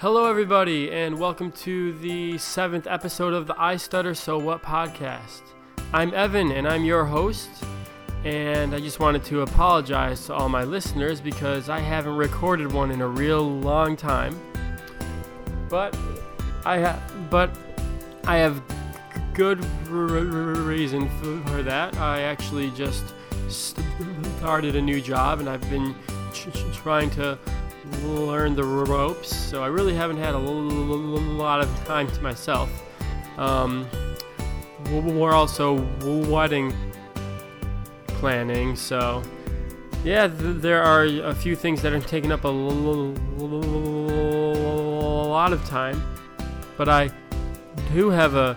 Hello, everybody, and welcome to the seventh episode of the I Stutter So What podcast. I'm Evan, and I'm your host. And I just wanted to apologize to all my listeners because I haven't recorded one in a real long time. But I have, but I have good r- r- reason for that. I actually just started a new job, and I've been ch- ch- trying to learn the ropes. So I really haven't had a lot of time to myself. Um, we're also wedding planning, so yeah, th- there are a few things that are taking up a lot of time, but I do have a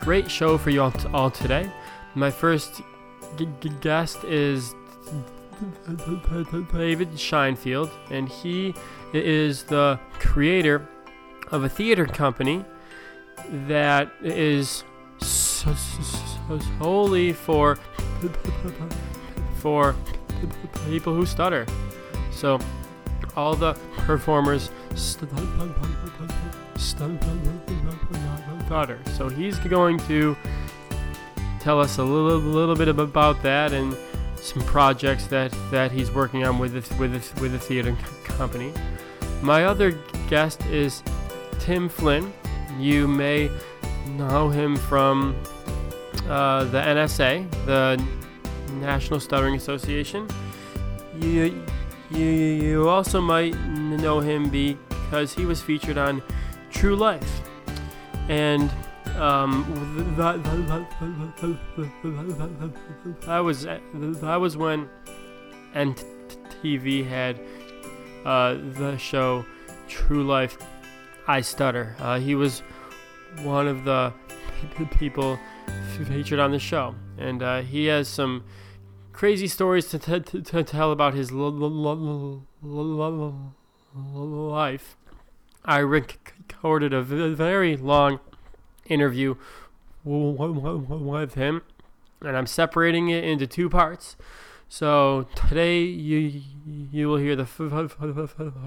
great show for you all, all today. My first guest is David Shinefield, and he is the creator of a theater company that is solely for for people who stutter. So all the performers stutter. So he's going to tell us a little little bit about that and some projects that, that he's working on with the, with the, with the theater company. My other guest is Tim Flynn. You may know him from uh, the NSA, the National Stuttering Association. You, you, you also might know him because he was featured on True Life. And um, that, was that was when MTV had uh, the show True Life I Stutter. Uh, he was one of the people featured on the show, and uh, he has some crazy stories to, t- to tell about his life. I recorded a very long interview with him, and I'm separating it into two parts. So today you you will hear the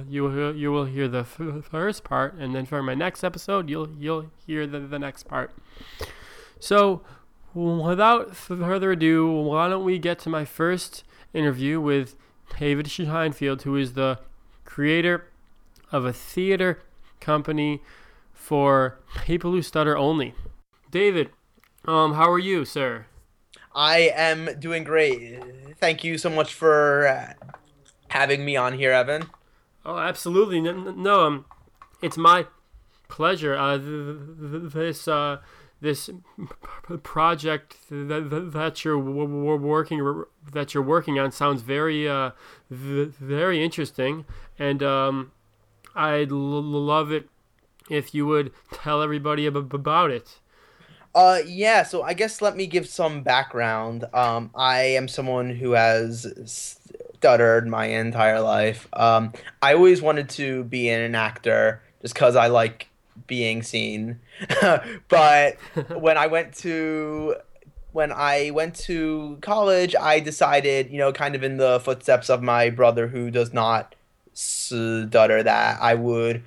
you will you will hear the first part, and then for my next episode you'll you'll hear the, the next part. So without further ado, why don't we get to my first interview with David Shinefield, who is the creator of a theater company for people who stutter only. David, um, how are you, sir? I am doing great. Thank you so much for uh, having me on here, Evan. Oh, absolutely. No, no um, it's my pleasure. Uh, this uh, this project that, that you're working that you're working on sounds very uh, very interesting, and um, I'd love it if you would tell everybody about it. Uh, yeah. So I guess let me give some background. Um, I am someone who has stuttered my entire life. Um, I always wanted to be an actor just because I like being seen. but when I went to when I went to college, I decided, you know, kind of in the footsteps of my brother who does not stutter, that I would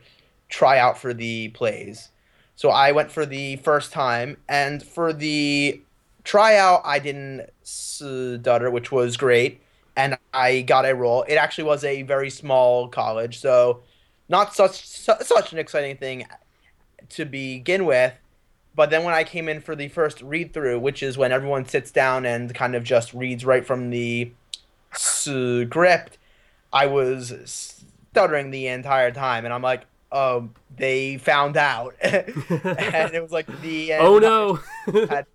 try out for the plays. So I went for the first time, and for the tryout, I didn't stutter, which was great, and I got a role. It actually was a very small college, so not such su- such an exciting thing to begin with. But then when I came in for the first read through, which is when everyone sits down and kind of just reads right from the script, I was stuttering the entire time, and I'm like, um, they found out, and it was like the oh no. had,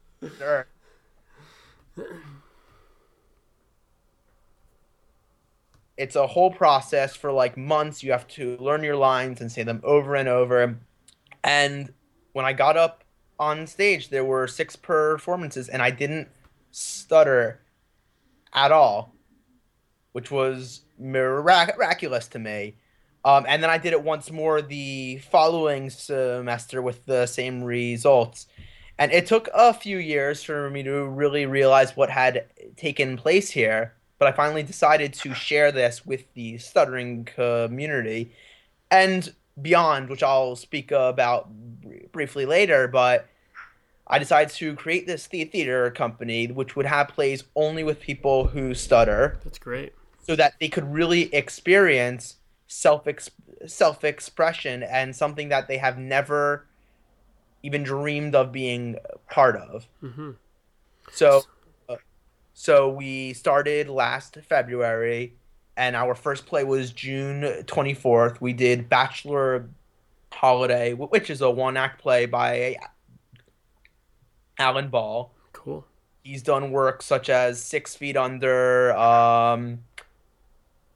it's a whole process for like months. You have to learn your lines and say them over and over. And when I got up on stage, there were six performances, and I didn't stutter at all, which was miraculous to me. Um, and then I did it once more the following semester with the same results. And it took a few years for me to really realize what had taken place here. But I finally decided to share this with the stuttering community. And beyond, which I'll speak about briefly later. But I decided to create this theater company, which would have plays only with people who stutter. That's great. So that they could really experience self self expression and something that they have never even dreamed of being part of. Mm-hmm. So, uh, so we started last February, and our first play was June twenty fourth. We did Bachelor Holiday, which is a one act play by Alan Ball. Cool. He's done work such as Six Feet Under. Um,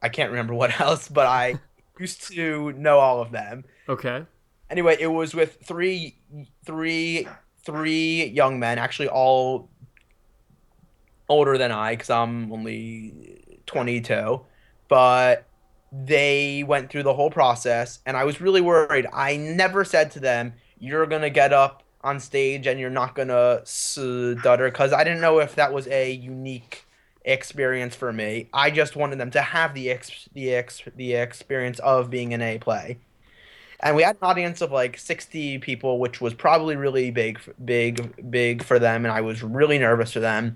I can't remember what else, but I used to know all of them. Okay. Anyway, it was with three, three, three young men, actually all older than I, because I'm only 22. But they went through the whole process, and I was really worried. I never said to them, "You're gonna get up on stage and you're not gonna stutter," because I didn't know if that was a unique experience for me. I just wanted them to have the ex- the ex- the experience of being in a play. And we had an audience of like 60 people, which was probably really big, big, big for them. And I was really nervous for them.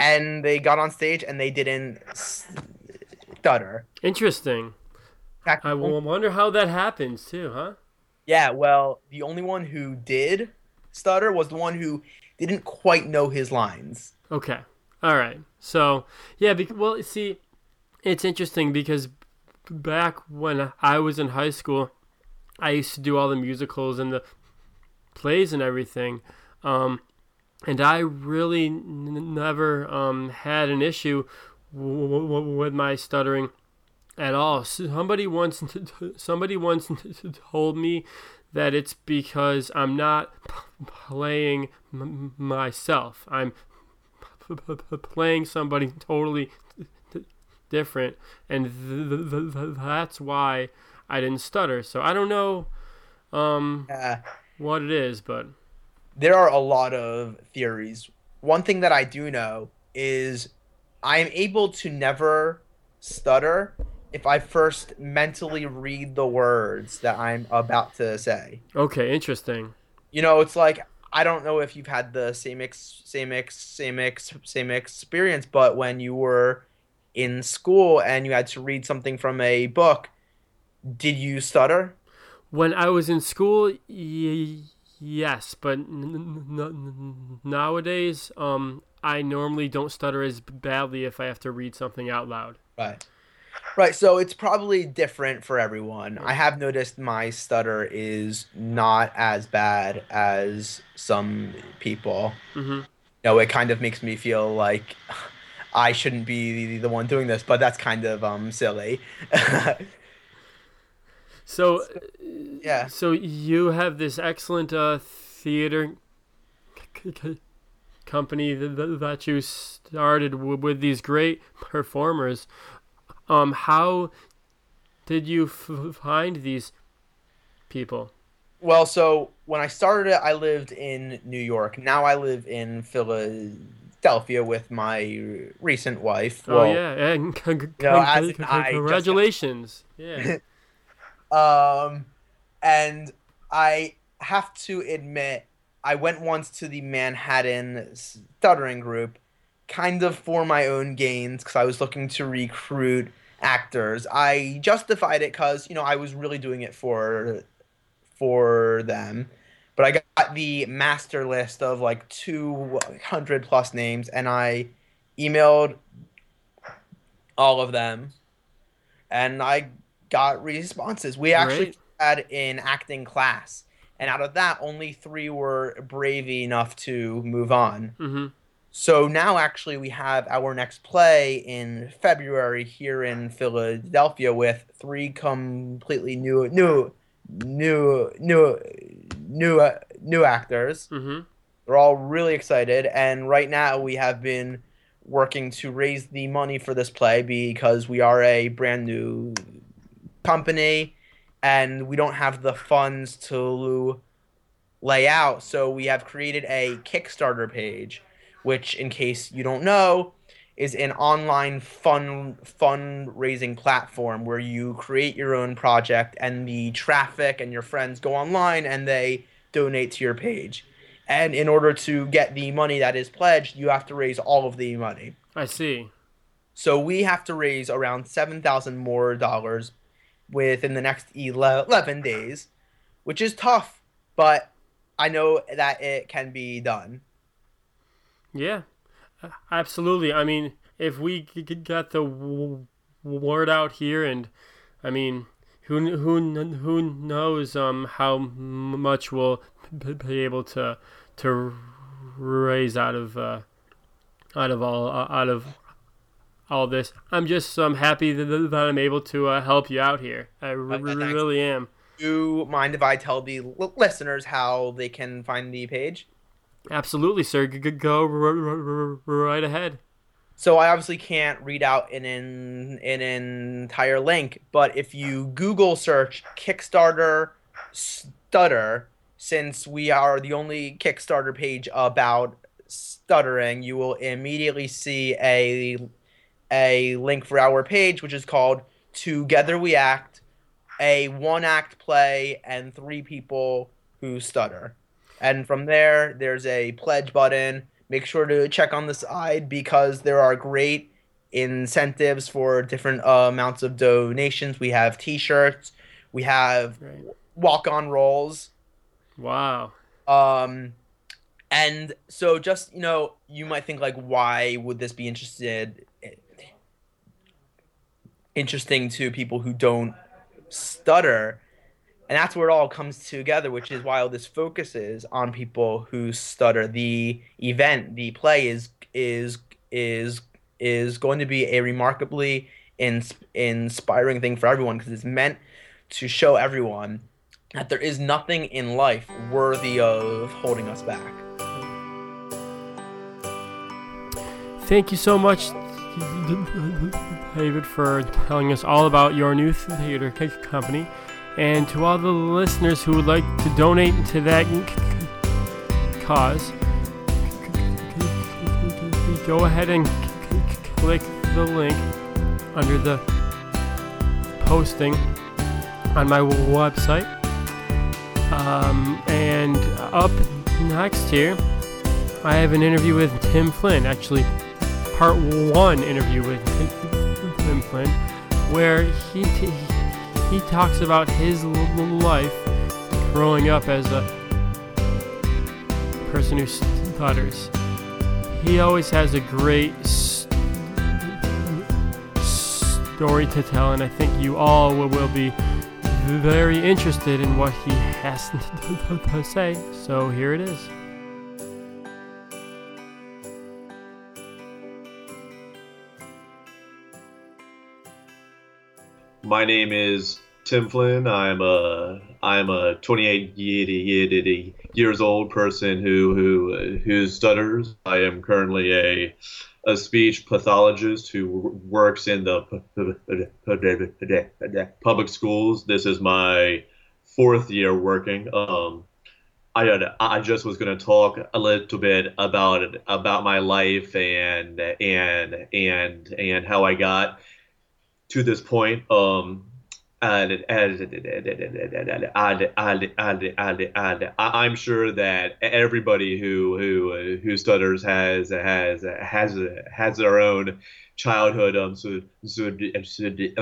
And they got on stage and they didn't stutter. Interesting. I wonder how that happens too, huh? Yeah, well, the only one who did stutter was the one who didn't quite know his lines. Okay. All right. So, yeah, be- well, see, it's interesting because back when I was in high school, I used to do all the musicals and the plays and everything. Um, and I really n- never um, had an issue w- w- with my stuttering at all. Somebody once somebody once told me that it's because I'm not playing m- myself. I'm playing somebody totally different, and th- th- th- that's why I didn't stutter. So I don't know um, what it is, but there are a lot of theories. One thing that I do know is I am able to never stutter if I first mentally read the words that I'm about to say. okay, interesting. You know, it's like I don't know if you've had the same ex, same ex, same ex, same experience, but when you were in school and you had to read something from a book, did you stutter? When I was in school, y- yes, but n- n- nowadays, um, I normally don't stutter as badly if I have to read something out loud. Right. Right, so it's probably different for everyone. I have noticed my stutter is not as bad as some people. hmm You know, it kind of makes me feel like I shouldn't be the one doing this, but that's kind of um silly. So, yeah. so you have this excellent uh, theater c- c- company that you started with these great performers. Um, how did you f- find these people? Well, so when I started it, I lived in New York. Now I live in Philadelphia with my recent wife. oh Well, yeah, and c- c- know, as c- in I just- congratulations! Yeah. Um, and I have to admit, I went once to the Manhattan Stuttering Group, kind of for my own gains, because I was looking to recruit actors. I justified it because you know I was really doing it for for them. But I got the master list of like 200 plus names, and I emailed all of them, and I got responses. We actually Great. had an acting class, and out of that, only three were brave enough to move on. hmm So now, actually, we have our next play in February here in Philadelphia with three completely new, new, new, new, new, uh, new actors. hmm They're all really excited, and right now we have been working to raise the money for this play because we are a brand new company and we don't have the funds to lay out. So we have created a Kickstarter page, which, in case you don't know, is an online fund fundraising platform where you create your own project and the traffic and your friends go online and they donate to your page. And in order to get the money that is pledged, you have to raise all of the money. I see. So we have to raise around 7,000 more dollars within the next 11 days, which is tough, but I know that it can be done. Yeah, absolutely. I mean, if we get the word out here, and I mean, who who who knows um how much we'll be able to to raise out of uh, out of all uh, out of all this. I'm just um, happy that, that I'm able to uh, help you out here. I really am. Do you mind if I tell the listeners how they can find the page? Absolutely, sir. Go right ahead. So I obviously can't read out an, an, an entire link, but if you Google search Kickstarter stutter, since we are the only Kickstarter page about stuttering, you will immediately see a a link for our page, which is called Together We Act, a one act play and three people who stutter. And from there, there's a pledge button. Make sure to check on the side because there are great incentives for different uh, amounts of donations. We have t shirts, we have right. walk on roles. Wow. Um, and so just, you know, you might think like, why would this be interested interesting to people who don't stutter and that's where it all comes together which is why all this focuses on people who stutter the event the play is is is is going to be a remarkably ins- inspiring thing for everyone because it's meant to show everyone that there is nothing in life worthy of holding us back thank you so much David, for telling us all about your new theater company. And to all the listeners who would like to donate to that cause, go ahead and click the link under the posting on my website. Um, and up next here, I have an interview with Tim Flynn. Actually, part one interview with Tim Flynn, where he t- he talks about his life growing up as a person who stutters. He always has a great story to tell, and I think you all will, be very interested in what he has to say. So here it is. My name is Tim Flynn. I'm a I'm a 28 years old person who who who stutters. I am currently a a speech pathologist who works in the public schools. This is my fourth year working. Um, I I just was going to talk a little bit about about my life and and and and how I got to this point. Um, and, I'm sure that everybody who who who stutters has has has has their own childhood um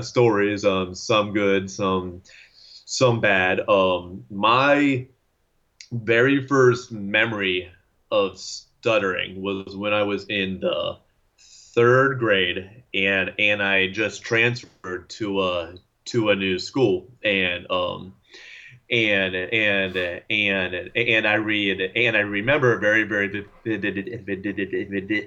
stories um some good some some bad um my very first memory of stuttering was when I was in the third grade and and I just transferred to a to a new school and um and and and and I read and I remember very very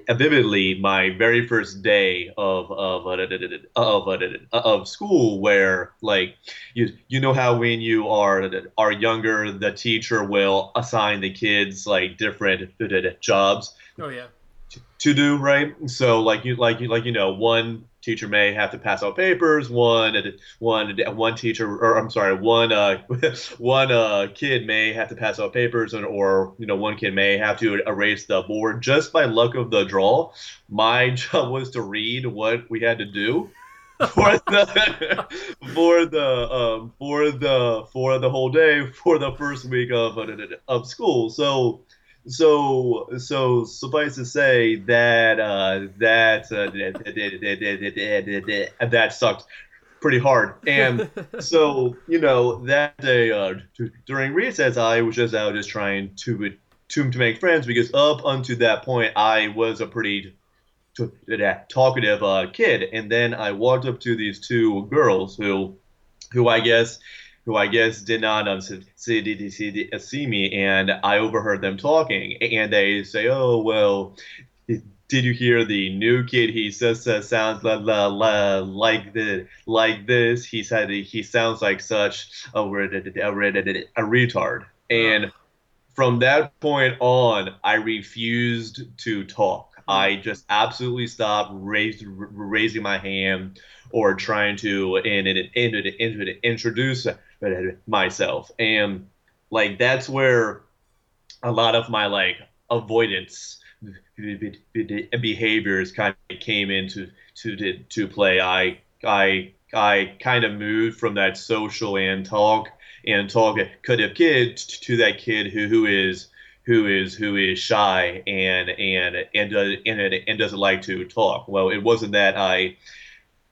vividly my very first day of of uh, of uh, of school where like you you know how when you are are younger the teacher will assign the kids like different uh, jobs? Oh yeah to do right so like you like you like you know one teacher may have to pass out papers. One, one, one teacher, or I'm sorry, one, uh, one uh, kid may have to pass out papers, and or you know, one kid may have to erase the board. Just by luck of the draw, my job was to read what we had to do for the for the um, for the for the whole day for the first week of of school. So so so suffice to say that uh, that uh, that sucked pretty hard and so you know that day uh, during recess i was just out just trying to to to make friends because up until that point i was a pretty talkative uh, kid and then i walked up to these two girls who who i guess who I guess did not um, see, see, see me, and I overheard them talking, and they say, "Oh well." Did you hear the new kid? He says uh, sounds la, la, la, like the like this. He said he sounds like such a, a, a, a retard. And from that point on, I refused to talk. I just absolutely stopped raised, raising my hand or trying to in, introduce myself. And like that's where a lot of my like avoidance behaviors kind of came into to to play. I I I kind of moved from that social and talk and talk could have kid to that kid who who is who is who is shy and and and does and, and doesn't like to talk. Well, it wasn't that I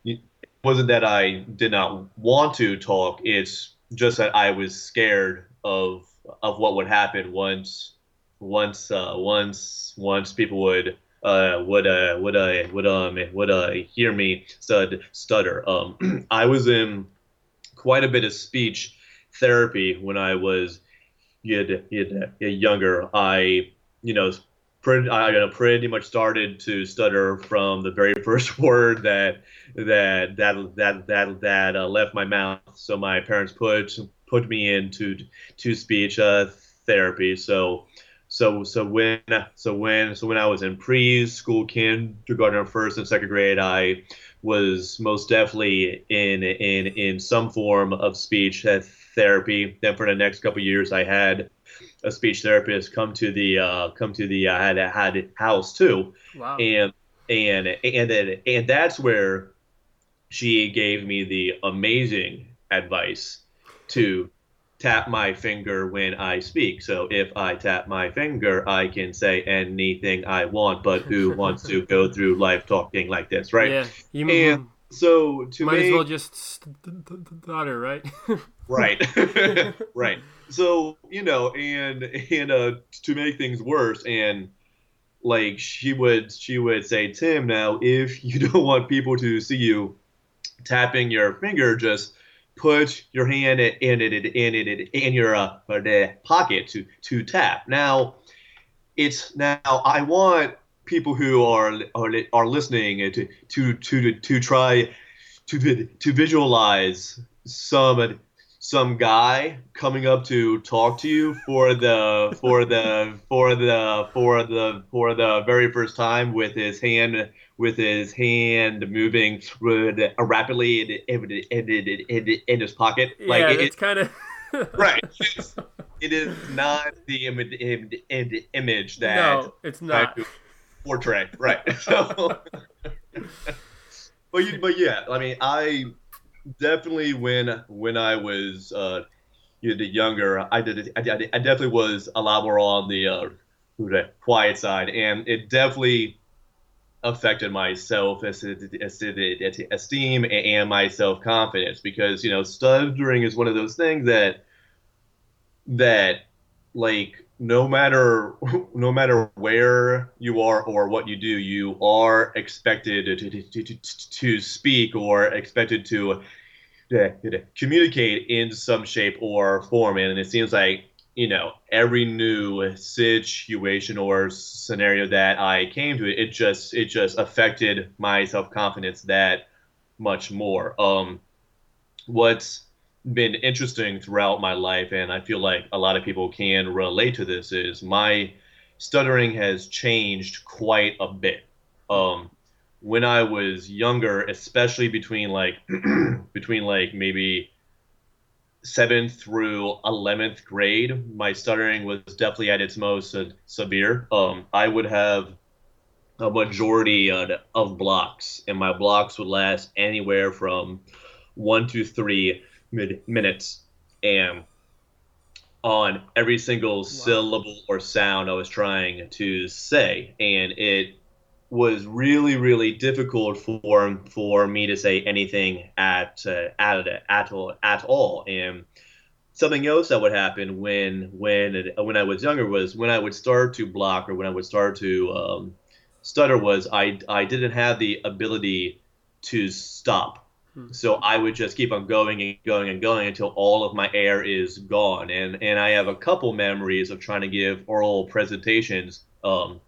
it wasn't that I did not want to talk. It's just that I was scared of of what would happen once once uh, once once people would uh, would uh, would uh, would um would uh, hear me stud, stutter. Um, I was in quite a bit of speech therapy when I was yet, yet, younger. I you know pretty I you know, pretty much started to stutter from the very first word that that that that that that uh, left my mouth. So my parents put put me into to speech uh, therapy. So so so when so when so when I was in preschool, kindergarten, first and second grade, I was most definitely in in in some form of speech therapy. Then for the next couple years, I had a speech therapist come to the uh, come to the uh, had had house too. Wow. And and and and, and that's where she gave me the amazing advice to tap my finger when I speak. So if I tap my finger, I can say anything I want. But who wants to go through life talking like this, right? Yeah, you mean, and so to might make, as well just stutter, right? right, right. So you know, and and uh, to make things worse, and like she would she would say, Tim, now if you don't want people to see you tapping your finger, just put your hand in it in it in your uh, pocket to to tap. Now, it's now I want people who are are, are listening to to to to try to to visualize some some guy coming up to talk to you for the for the for the for the for the very first time with his hand with his hand moving rapidly in, in, in, in his pocket. Yeah, like it, it's kind of right. It's, it is not the Im- image that no, it's not portray. Right. So, but you, but yeah, I mean, I definitely when when I was uh, you know, the younger, I did I, I definitely was a lot more on the uh, the quiet side, and it definitely affected my self esteem and my self confidence because you know stuttering is one of those things that that like no matter no matter where you are or what you do, you are expected to to, to, to speak or expected to, communicate in some shape or form. And it seems like you know every new situation or scenario that I came to, it just it just affected my self confidence that much more. Um, what's been interesting throughout my life, and I feel like a lot of people can relate to this, is my stuttering has changed quite a bit. Um, when I was younger, especially between like between like maybe seventh through eleventh grade, my stuttering was definitely at its most severe. Um, I would have a majority uh, of blocks, and my blocks would last anywhere from one to three mid- minutes, and on every single wow. syllable or sound I was trying to say, and it was really really difficult for for me to say anything at uh, at at all at all and something else that would happen when when it, when I was younger was when I would start to block or when I would start to um, stutter was I I didn't have the ability to stop. So I would just keep on going and going and going until all of my air is gone and and I have a couple memories of trying to give oral presentations um,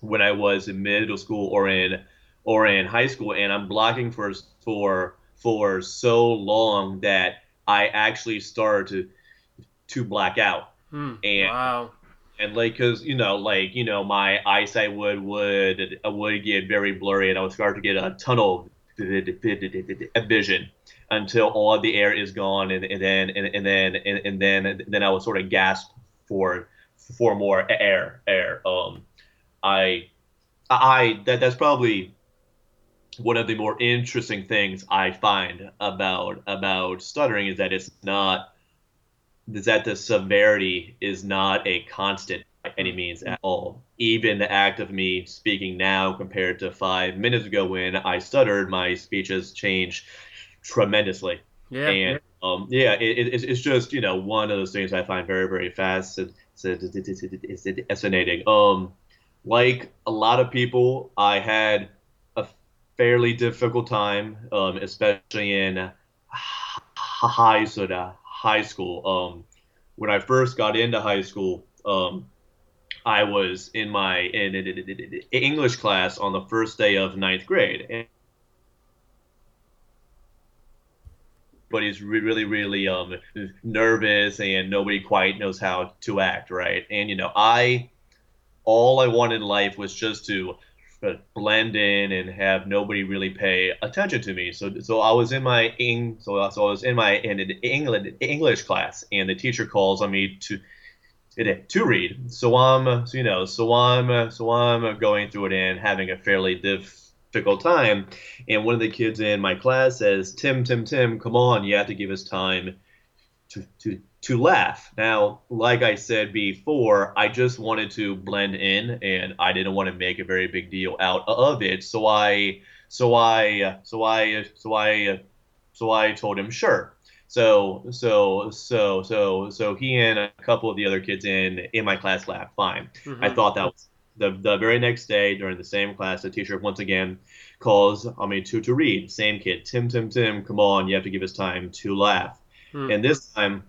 when I was in middle school or in or in high school, and I'm blocking for for for so long that I actually started to to black out. Hmm. And wow. And like, cause you know, like you know, my eyesight would would would get very blurry, and I would start to get a tunnel vision until all of the air is gone, and, and then and, and then and, and then then I would sort of gasp for for more air air. Um, I, I that that's probably one of the more interesting things I find about about stuttering is that it's not is that the severity is not a constant any means at all. Even the act of me speaking now compared to five minutes ago when I stuttered, my speech has changed tremendously. Yeah. And um, yeah, it, it, it's just you know one of those things I find very very fast. It's fascinating. Um, like a lot of people, I had a fairly difficult time, um, especially in high sort high school. Um, when I first got into high school, um, I was in my in, in, in, English class on the first day of ninth grade. And but he's really, really um, nervous and nobody quite knows how to act, right? And you know, I all I wanted in life was just to uh, blend in and have nobody really pay attention to me. So so I was in my Eng, so, so I was in my in England English class, and the teacher calls on me to to read. So I'm so, you know so I'm so I'm going through it and having a fairly difficult time. And one of the kids in my class says, "Tim, Tim, Tim, come on, you have to give us time to to to laugh. Now, like I said before, I just wanted to blend in and I didn't want to make a very big deal out of it. So I so I so I so I so I told him sure. So so so so so he and a couple of the other kids in in my class laughed fine. Mm-hmm. I thought that was the, the very next day during the same class, the teacher once again calls on me to to read. Same kid, Tim, Tim, Tim, come on, you have to give us time to laugh. Mm. And this time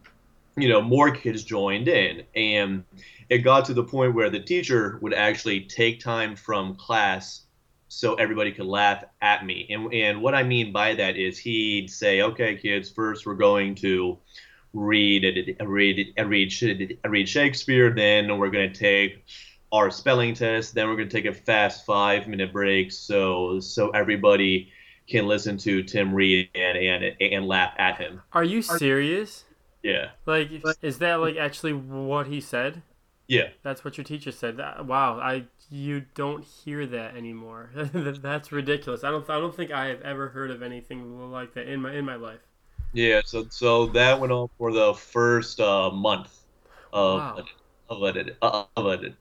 you know, more kids joined in. And it got to the point where the teacher would actually take time from class so everybody could laugh at me. And, and what I mean by that is he'd say, okay, kids, first we're going to read read read read Shakespeare, then we're going to take our spelling test, then we're going to take a fast five minute break so so everybody can listen to Tim read and and, and laugh at him. Are you serious? Yeah. Like, is that like actually what he said? Yeah. That's what your teacher said. Wow, I you don't hear that anymore. That's ridiculous. I don't I don't think I have ever heard of anything like that in my in my life. Yeah. So so that went on for the first uh, month of. Wow. Of, it, of,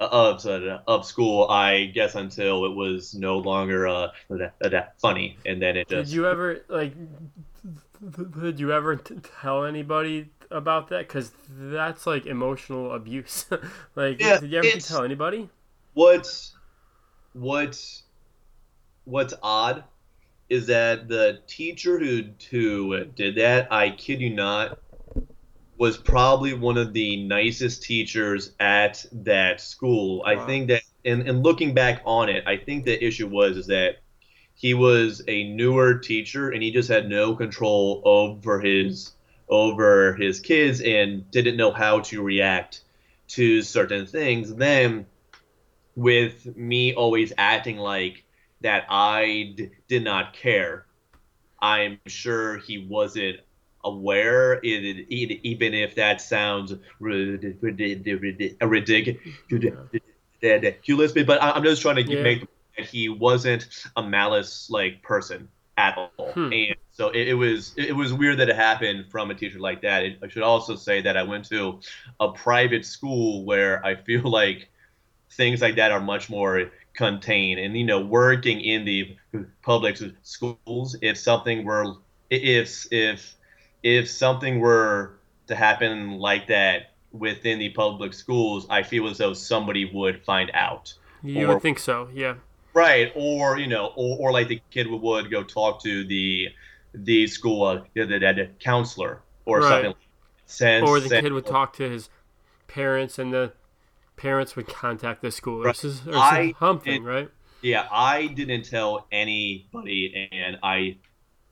of, of school, I guess, until it was no longer uh, funny, and then it just. Did you ever like? Did you ever tell anybody about that because that's like emotional abuse. like, yeah, did you ever tell anybody? What's what's what's odd is that the teacher who who did that, I kid you not, was probably one of the nicest teachers at that school. Wow. I think that, and, and looking back on it, I think the issue was is that he was a newer teacher and he just had no control over his over his kids and didn't know how to react to certain things. Then, with me always acting like that I d- did not care. I'm sure he wasn't aware, it, it, even if that sounds ridiculous. But I'm just trying to Yeah. make that he wasn't a malice like person at all, Hmm. and so it, it was it was weird that it happened from a teacher like that. It, I should also say that I went to a private school where I feel like things like that are much more contained and you know working in the public schools if something were if if if something were to happen like that within the public schools i feel as though somebody would find out You Or- would think so, yeah. right or you know or, or like the kid would go talk to the the school uh, the, the, the counselor or Right. something since Or the kid would talk to his parents, and the parents would contact the school, or, Right. s- or I something, right? Yeah, I didn't tell anybody, and I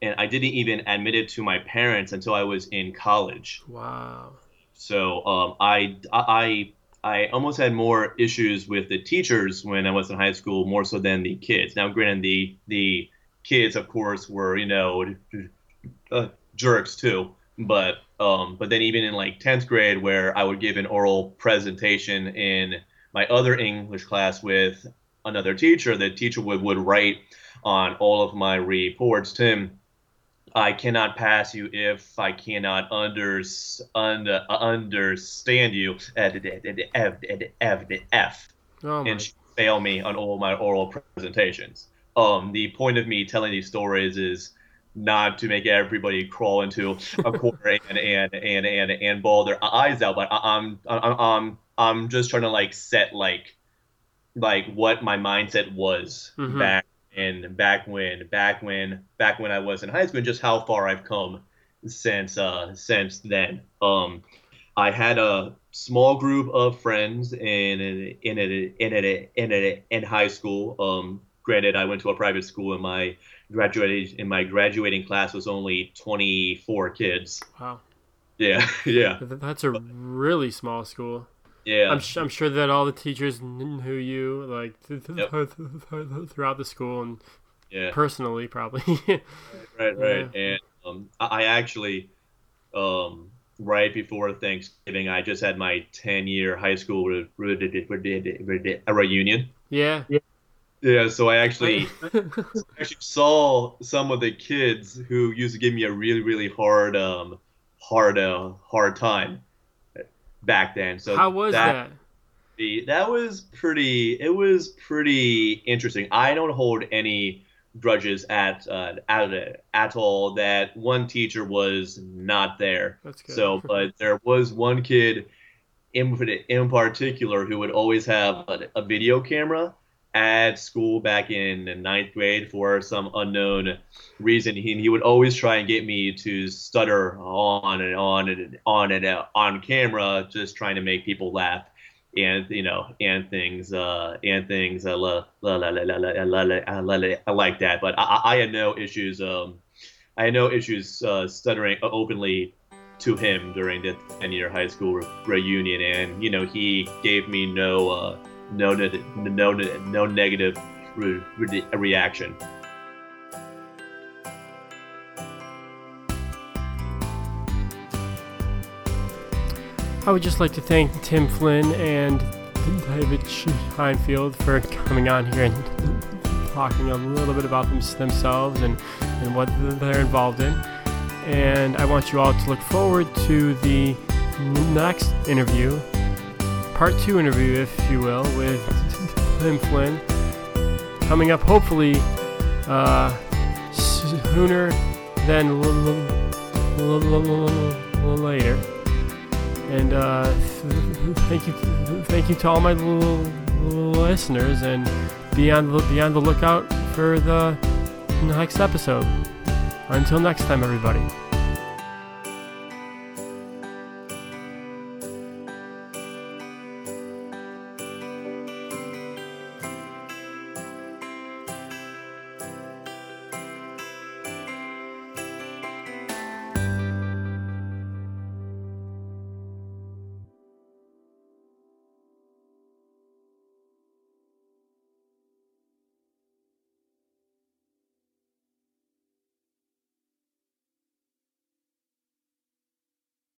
and I didn't even admit it to my parents until I was in college. Wow. So um, I I I almost had more issues with the teachers when I was in high school, more so than the kids. Now, granted, the the kids, of course, were you know uh, jerks too, but um, but then even in like tenth grade, where I would give an oral presentation in my other English class with another teacher, the teacher would, would write on all of my reports, Tim, I cannot pass you if I cannot under, under, understand you at F, Oh and she would fail me on all my oral presentations. Um, the point of me telling these stories is not to make everybody crawl into a corner and and and and and bawl their eyes out, but I- I'm I'm I'm I'm just trying to like set like like what my mindset was Mhm. back in back when back when back when I was in high school and just how far I've come since uh since then. Um I had a small group of friends in in in in in, in, in, in high school. Um granted I went to a private school and my graduating in my graduating class was only 24 kids. Wow. Yeah, yeah. That's a really small school. Yeah. I'm, sh- I'm sure that all the teachers knew you, like, Yep. th- throughout the school and yeah. personally, probably. right right and um, i actually um, right before thanksgiving i just had my 10 year high school reunion yeah. yeah so i actually actually saw some of the kids who used to give me a really really hard um hard uh, hard time back then so How was that? the that was pretty it was pretty interesting i don't hold any grudges at uh, at at all that one teacher was not there That's good. so but there was one kid in in particular who would always have a, a video camera at school back in ninth grade for some unknown reason he, he would always try and get me to stutter on and on and on and uh, on camera just trying to make people laugh and you know and things uh and things uh, la, la, la, la, la, la, la, la, la, la, la, like that but I, I I had no issues um I had no issues uh, stuttering openly to him during the 10 year high school re- reunion and you know he gave me no uh no no no negative re- re- reaction I would just like to thank Tim Flynn and David Shinefield for coming on here and talking a little bit about them, themselves and, and what they're involved in. And I want you all to look forward to the next interview, part two interview, if you will, with Tim Flynn, coming up hopefully uh, sooner than later. And uh, thank you, thank you to all my listeners, and be on the be on the lookout for the next episode. Until next time, everybody.